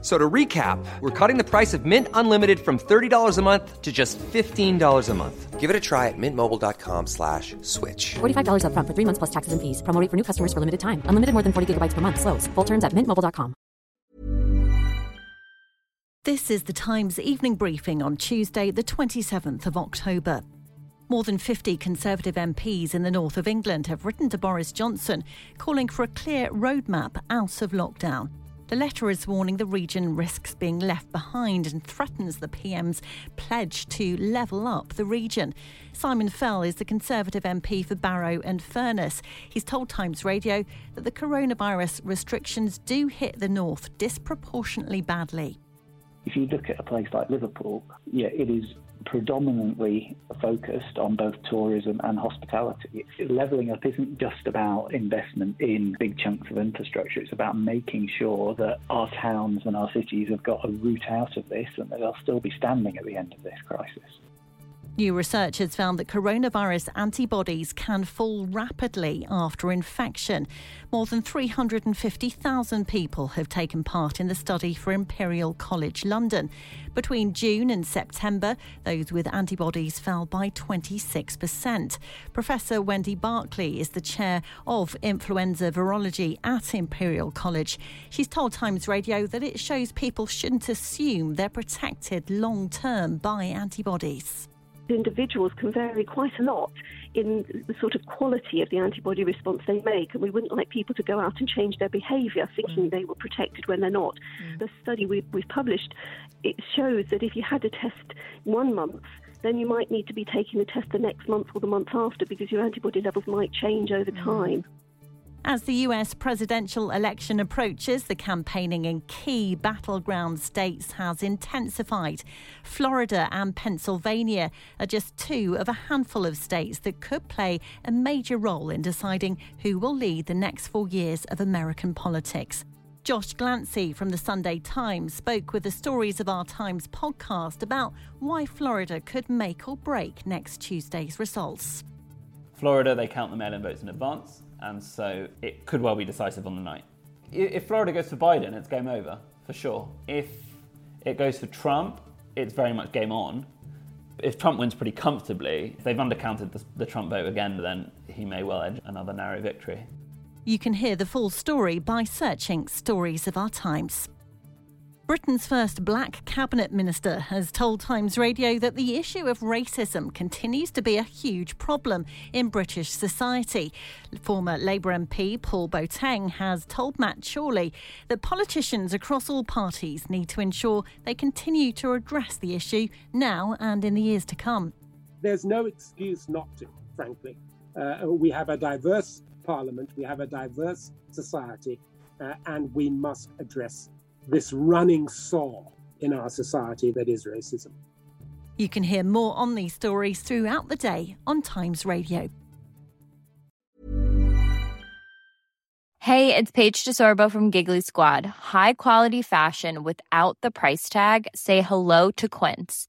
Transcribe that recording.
So to recap, we're cutting the price of Mint Unlimited from $30 a month to just $15 a month. Give it a try at mintmobile.com slash switch. $45 up front for three months plus taxes and fees. Promo rate for new customers for limited time. Unlimited more than 40 gigabytes per month. Slows. Full terms at mintmobile.com. This is the Times evening briefing on Tuesday, the 27th of October. More than 50 Conservative MPs in the north of England have written to Boris Johnson calling for a clear roadmap out of lockdown. The letter is warning the region risks being left behind and threatens the PM's pledge to level up the region. Simon Fell is the Conservative MP for Barrow and Furness. He's told Times Radio that the coronavirus restrictions do hit the north disproportionately badly. If you look at a place like Liverpool, yeah, it is predominantly focused on both tourism and hospitality. Levelling up isn't just about investment in big chunks of infrastructure, it's about making sure that our towns and our cities have got a route out of this and that they'll still be standing at the end of this crisis. New research has found that coronavirus antibodies can fall rapidly after infection. More than 350,000 people have taken part in the study for Imperial College London. Between June and September, those with antibodies fell by 26%. Professor Wendy Barclay is the chair of influenza virology at Imperial College. She's told Times Radio that it shows people shouldn't assume they're protected long term by antibodies individuals can vary quite a lot in the sort of quality of the antibody response they make, and we wouldn't like people to go out and change their behaviour thinking mm. they were protected when they're not. Mm. The study we, we've published it shows that if you had a test one month, then you might need to be taking the test the next month or the month after because your antibody levels might change over mm. time. As the US presidential election approaches, the campaigning in key battleground states has intensified. Florida and Pennsylvania are just two of a handful of states that could play a major role in deciding who will lead the next four years of American politics. Josh Glancy from the Sunday Times spoke with the Stories of Our Times podcast about why Florida could make or break next Tuesday's results. Florida, they count the mail in votes in advance and so it could well be decisive on the night. If Florida goes for Biden, it's game over for sure. If it goes for Trump, it's very much game on. If Trump wins pretty comfortably, if they've undercounted the, the Trump vote again, then he may well edge another narrow victory. You can hear the full story by searching Stories of Our Times. Britain's first black cabinet minister has told Times Radio that the issue of racism continues to be a huge problem in British society. Former Labour MP Paul Boateng has told Matt Chorley that politicians across all parties need to ensure they continue to address the issue now and in the years to come. There's no excuse not to, frankly. Uh, we have a diverse parliament, we have a diverse society, uh, and we must address this running sore in our society that is racism. You can hear more on these stories throughout the day on Times Radio. Hey, it's Paige DeSorbo from Giggly Squad. High quality fashion without the price tag? Say hello to Quince.